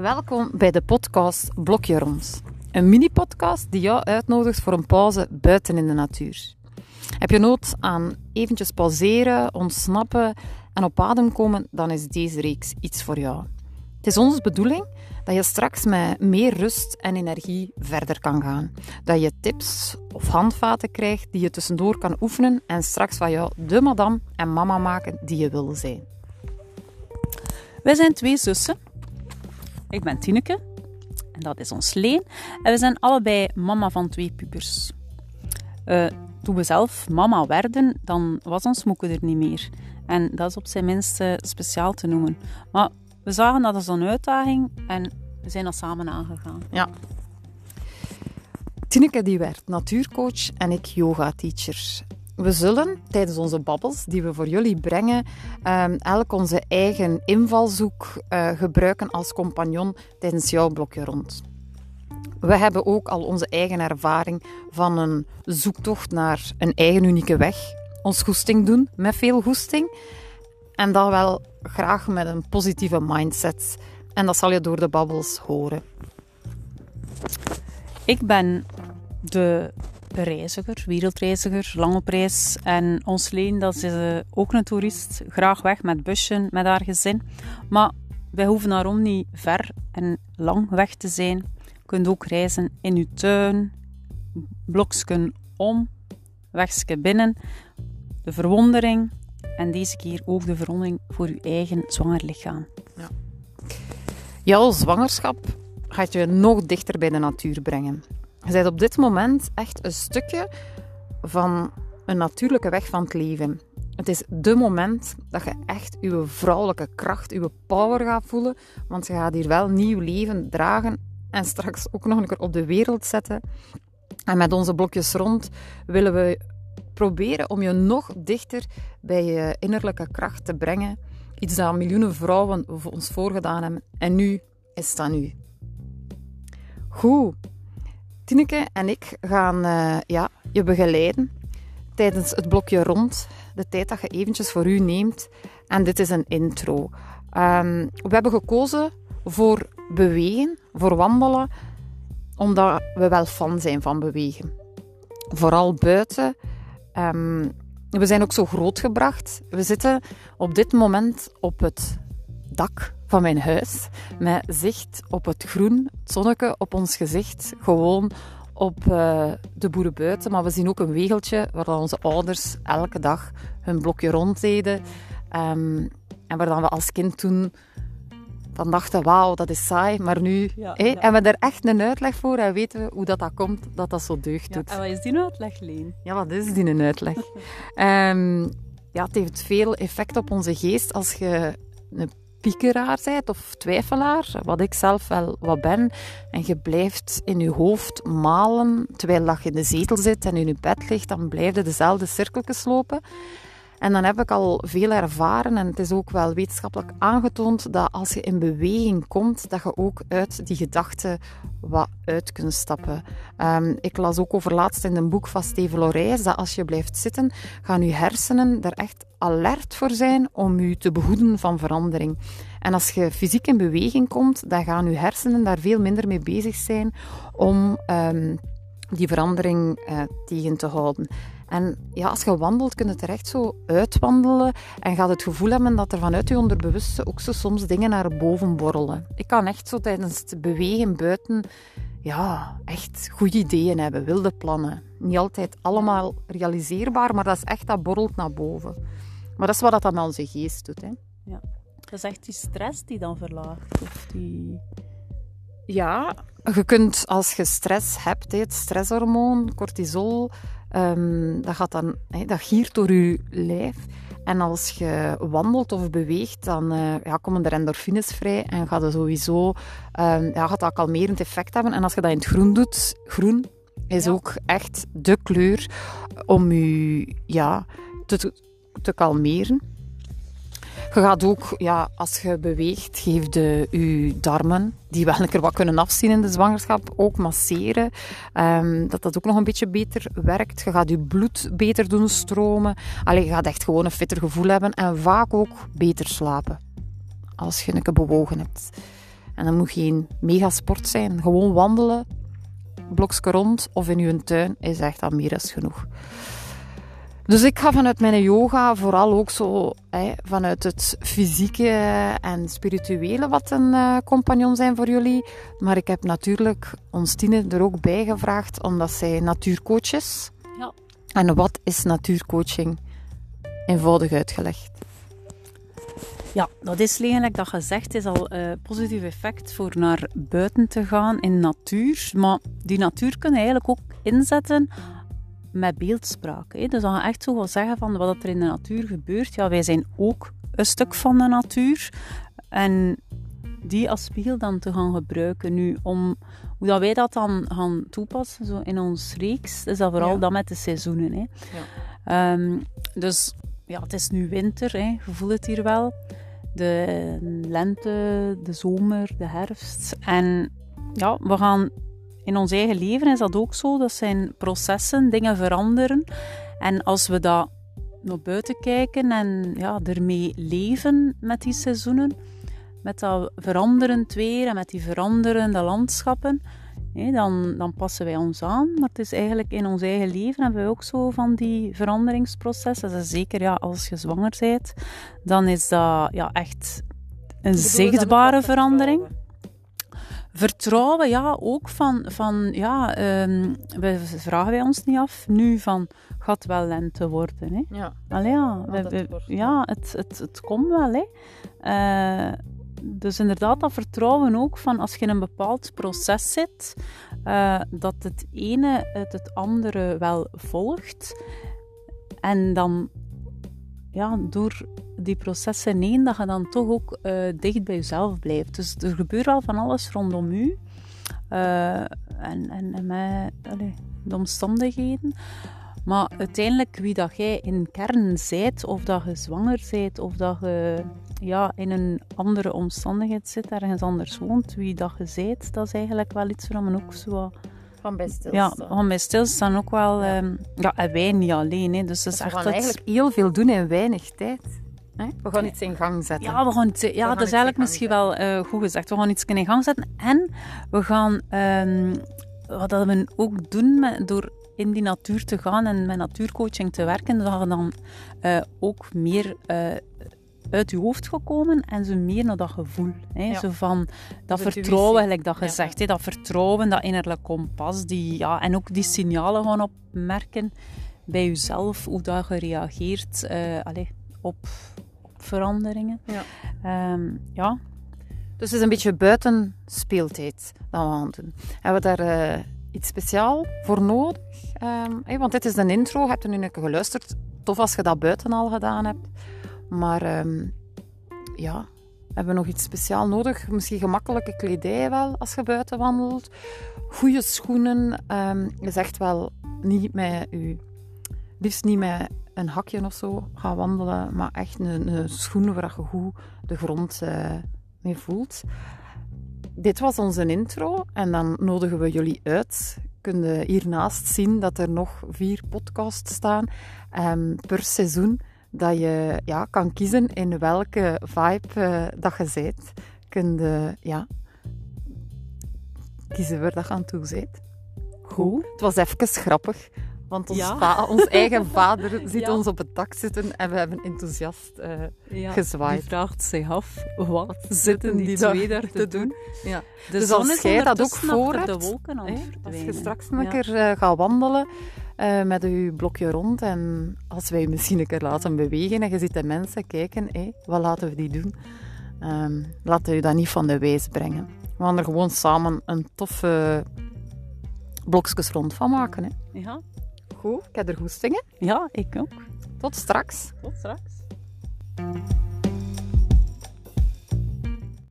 Welkom bij de podcast Blokje Rond. Een mini-podcast die jou uitnodigt voor een pauze buiten in de natuur. Heb je nood aan eventjes pauzeren, ontsnappen en op adem komen, dan is deze reeks iets voor jou. Het is onze bedoeling dat je straks met meer rust en energie verder kan gaan. Dat je tips of handvaten krijgt die je tussendoor kan oefenen en straks van jou de madame en mama maken die je wil zijn. Wij zijn twee zussen. Ik ben Tineke en dat is ons Leen. En we zijn allebei mama van twee pubers. Uh, toen we zelf mama werden, dan was ons moeke er niet meer. En dat is op zijn minst uh, speciaal te noemen. Maar we zagen dat als een uitdaging en we zijn dat samen aangegaan. Ja. Tineke die werd natuurcoach en ik yoga-teacher. We zullen tijdens onze babbels die we voor jullie brengen, um, elk onze eigen invalshoek uh, gebruiken als compagnon tijdens jouw blokje rond. We hebben ook al onze eigen ervaring van een zoektocht naar een eigen unieke weg. Ons goesting doen met veel goesting. En dat wel graag met een positieve mindset. En dat zal je door de babbels horen. Ik ben de reiziger, wereldreiziger, lang op reis. En ons Leen, dat is uh, ook een toerist, graag weg met busje, met haar gezin. Maar wij hoeven daarom niet ver en lang weg te zijn. Je kunt ook reizen in uw tuin, bloksken om, wegske binnen. De verwondering en deze keer ook de verwondering voor uw eigen zwanger lichaam. Ja. Jouw zwangerschap gaat je nog dichter bij de natuur brengen. Je bent op dit moment echt een stukje van een natuurlijke weg van het leven. Het is de moment dat je echt je vrouwelijke kracht, je power gaat voelen. Want je gaat hier wel nieuw leven dragen en straks ook nog een keer op de wereld zetten. En met onze blokjes rond willen we proberen om je nog dichter bij je innerlijke kracht te brengen. Iets dat miljoenen vrouwen ons voorgedaan hebben. En nu is dat nu. Goed. Tineke en ik gaan uh, ja, je begeleiden tijdens het blokje rond. De tijd dat je eventjes voor u neemt. En dit is een intro. Um, we hebben gekozen voor bewegen, voor wandelen, omdat we wel fan zijn van bewegen. Vooral buiten. Um, we zijn ook zo grootgebracht. We zitten op dit moment op het dak van mijn huis. Met zicht op het groen, het zonneke op ons gezicht. Gewoon op uh, de boeren buiten. Maar we zien ook een wegeltje waar onze ouders elke dag hun blokje ronddeden. Um, en waar dan we als kind toen dan dachten, wauw, dat is saai. Maar nu ja, hey, ja. hebben we er echt een uitleg voor en weten we hoe dat, dat komt, dat dat zo deugd doet. Ja, en wat is die een uitleg, Leen? Ja, wat is die een uitleg? um, ja, het heeft veel effect op onze geest als je een piekeraar bent of twijfelaar, wat ik zelf wel wat ben, en je blijft in je hoofd malen terwijl je in de zetel zit en in je bed ligt, dan blijf dezelfde cirkeltjes lopen. En dan heb ik al veel ervaren en het is ook wel wetenschappelijk aangetoond dat als je in beweging komt, dat je ook uit die gedachten wat uit kunt stappen. Um, ik las ook over laatst in een boek van Steven Lorijs dat als je blijft zitten, gaan je hersenen er echt alert voor zijn om je te behoeden van verandering. En als je fysiek in beweging komt, dan gaan je hersenen daar veel minder mee bezig zijn om um, die verandering uh, tegen te houden. En ja, als je wandelt, kun je het er echt zo uitwandelen en gaat het gevoel hebben dat er vanuit je onderbewuste ook zo soms dingen naar boven borrelen. Ik kan echt zo tijdens het bewegen buiten ja, echt goede ideeën hebben, wilde plannen. Niet altijd allemaal realiseerbaar, maar dat is echt, dat borrelt naar boven. Maar dat is wat dat dan onze geest doet. Hè. Ja. Dat is echt die stress die dan verlaagt. Of die... Ja, je kunt als je stress hebt, het stresshormoon, cortisol, um, dat, gaat dan, dat giert door je lijf. En als je wandelt of beweegt, dan uh, ja, komen er endorfines vrij en gaat, er sowieso, um, ja, gaat dat kalmerend effect hebben. En als je dat in het groen doet, groen is ja. ook echt de kleur om je ja, te, te kalmeren. Je gaat ook, ja, als je beweegt, geeft de, je darmen, die wel een keer wat kunnen afzien in de zwangerschap, ook masseren. Um, dat dat ook nog een beetje beter werkt. Je gaat je bloed beter doen stromen. Allee, je gaat echt gewoon een fitter gevoel hebben en vaak ook beter slapen. Als je een bewogen hebt. En dat moet geen megasport zijn. Gewoon wandelen, blokje rond of in uw tuin is echt al meer dan genoeg. Dus ik ga vanuit mijn yoga vooral ook zo hè, vanuit het fysieke en spirituele wat een uh, compagnon zijn voor jullie. Maar ik heb natuurlijk ons Tine er ook bij gevraagd, omdat zij natuurcoach is. Ja. En wat is natuurcoaching? Eenvoudig uitgelegd. Ja, dat is eigenlijk dat gezegd is al een uh, positief effect voor naar buiten te gaan in natuur. Maar die natuur kunnen eigenlijk ook inzetten met beeldspraak. Hè. Dus dan ga je echt zo wel zeggen van wat er in de natuur gebeurt. Ja, wij zijn ook een stuk van de natuur. En die als spiegel dan te gaan gebruiken. Nu, om hoe dat wij dat dan gaan toepassen zo in ons reeks, is dat vooral ja. dat met de seizoenen. Hè. Ja. Um, dus ja, het is nu winter, hè. je voelt het hier wel. De lente, de zomer, de herfst. En ja, we gaan in ons eigen leven is dat ook zo. Dat zijn processen, dingen veranderen. En als we dat naar buiten kijken en ja, ermee leven met die seizoenen, met dat veranderend weer en met die veranderende landschappen, dan, dan passen wij ons aan. Maar het is eigenlijk in ons eigen leven hebben we ook zo van die veranderingsprocessen. Dus zeker ja, als je zwanger bent, dan is dat ja, echt een zichtbare verandering. Vertrouwen, ja, ook van, van ja, um, we vragen wij ons niet af nu van, gaat wel lente worden, hè? Ja. Allee, ja, we, we, ja het, het, het komt wel, hè. Uh, dus inderdaad, dat vertrouwen ook van als je in een bepaald proces zit, uh, dat het ene uit het andere wel volgt. En dan, ja, door die processen heen, dat je dan toch ook uh, dicht bij jezelf blijft. Dus er gebeurt wel van alles rondom u. Uh, en, en, en met de omstandigheden. Maar uiteindelijk, wie dat jij in kern zijt, of dat je zwanger zijt, of dat je ja, in een andere omstandigheid zit, ergens anders woont, wie dat je zijt, dat is eigenlijk wel iets waar men ook zo... Van bij stilstaan. Ja, bij stilstaan ook wel... Ja, um, ja en wij niet alleen. Hè. Dus, dus we gaan eigenlijk heel veel doen in weinig tijd. We gaan iets in gang zetten. Ja, we gaan iets, ja dat is eigenlijk misschien wel uh, goed gezegd. We gaan iets in gang zetten. En we gaan... Um, wat we ook doen met, door in die natuur te gaan en met natuurcoaching te werken, dat je dan uh, ook meer uh, uit je hoofd gekomen en zo meer naar dat gevoel. Hè? Ja. Zo van dat vertrouwen, gelijk dat ja. zegt. Hè? Dat vertrouwen, dat innerlijk kompas. Die, ja, en ook die signalen gaan opmerken bij jezelf. Hoe dat je reageert uh, allez, op, op, veranderingen. Ja. Um, ja. Dus het is een beetje buiten speeltijd dat we aan doen. Hebben we daar uh, iets speciaal voor nodig? Um, hey, want dit is een intro. Heb je nu een keer geluisterd? Tof als je dat buiten al gedaan hebt. Maar um, ja, hebben we nog iets speciaal nodig? Misschien gemakkelijke kledij wel als je buiten wandelt. Goede schoenen. Um, je zegt wel niet met je, liefst niet met een hakje of zo gaan wandelen, maar echt een, schoen waar je goed de grond uh, mee voelt. Dit was onze intro en dan nodigen we jullie uit. Kun je hiernaast zien dat er nog vier podcasts staan um, per seizoen dat je ja, kan kiezen in welke vibe uh, dat je zit. Kun je ja, kiezen waar dat je aan toe zit. Goed. Het was even grappig. Want ons, ja. ons eigen vader ziet ja. ons op het dak zitten en we hebben enthousiast uh, ja, gezwaaid. Die vraagt zich af, wat zitten die, die twee daar te doen? Ja. De dus als jij dat ook voor hebt, de wolken hè, als je straks een keer uh, gaat wandelen uh, met je blokje rond en als wij je misschien een keer laten bewegen en je ziet de mensen kijken, hé, wat laten we die doen? Um, laten we dat niet van de wijs brengen. We gaan er gewoon samen een toffe blokjes rond van maken. Hè. Ja. Goed, ik heb er goestingen. Ja, ik ook. Tot straks. Tot straks.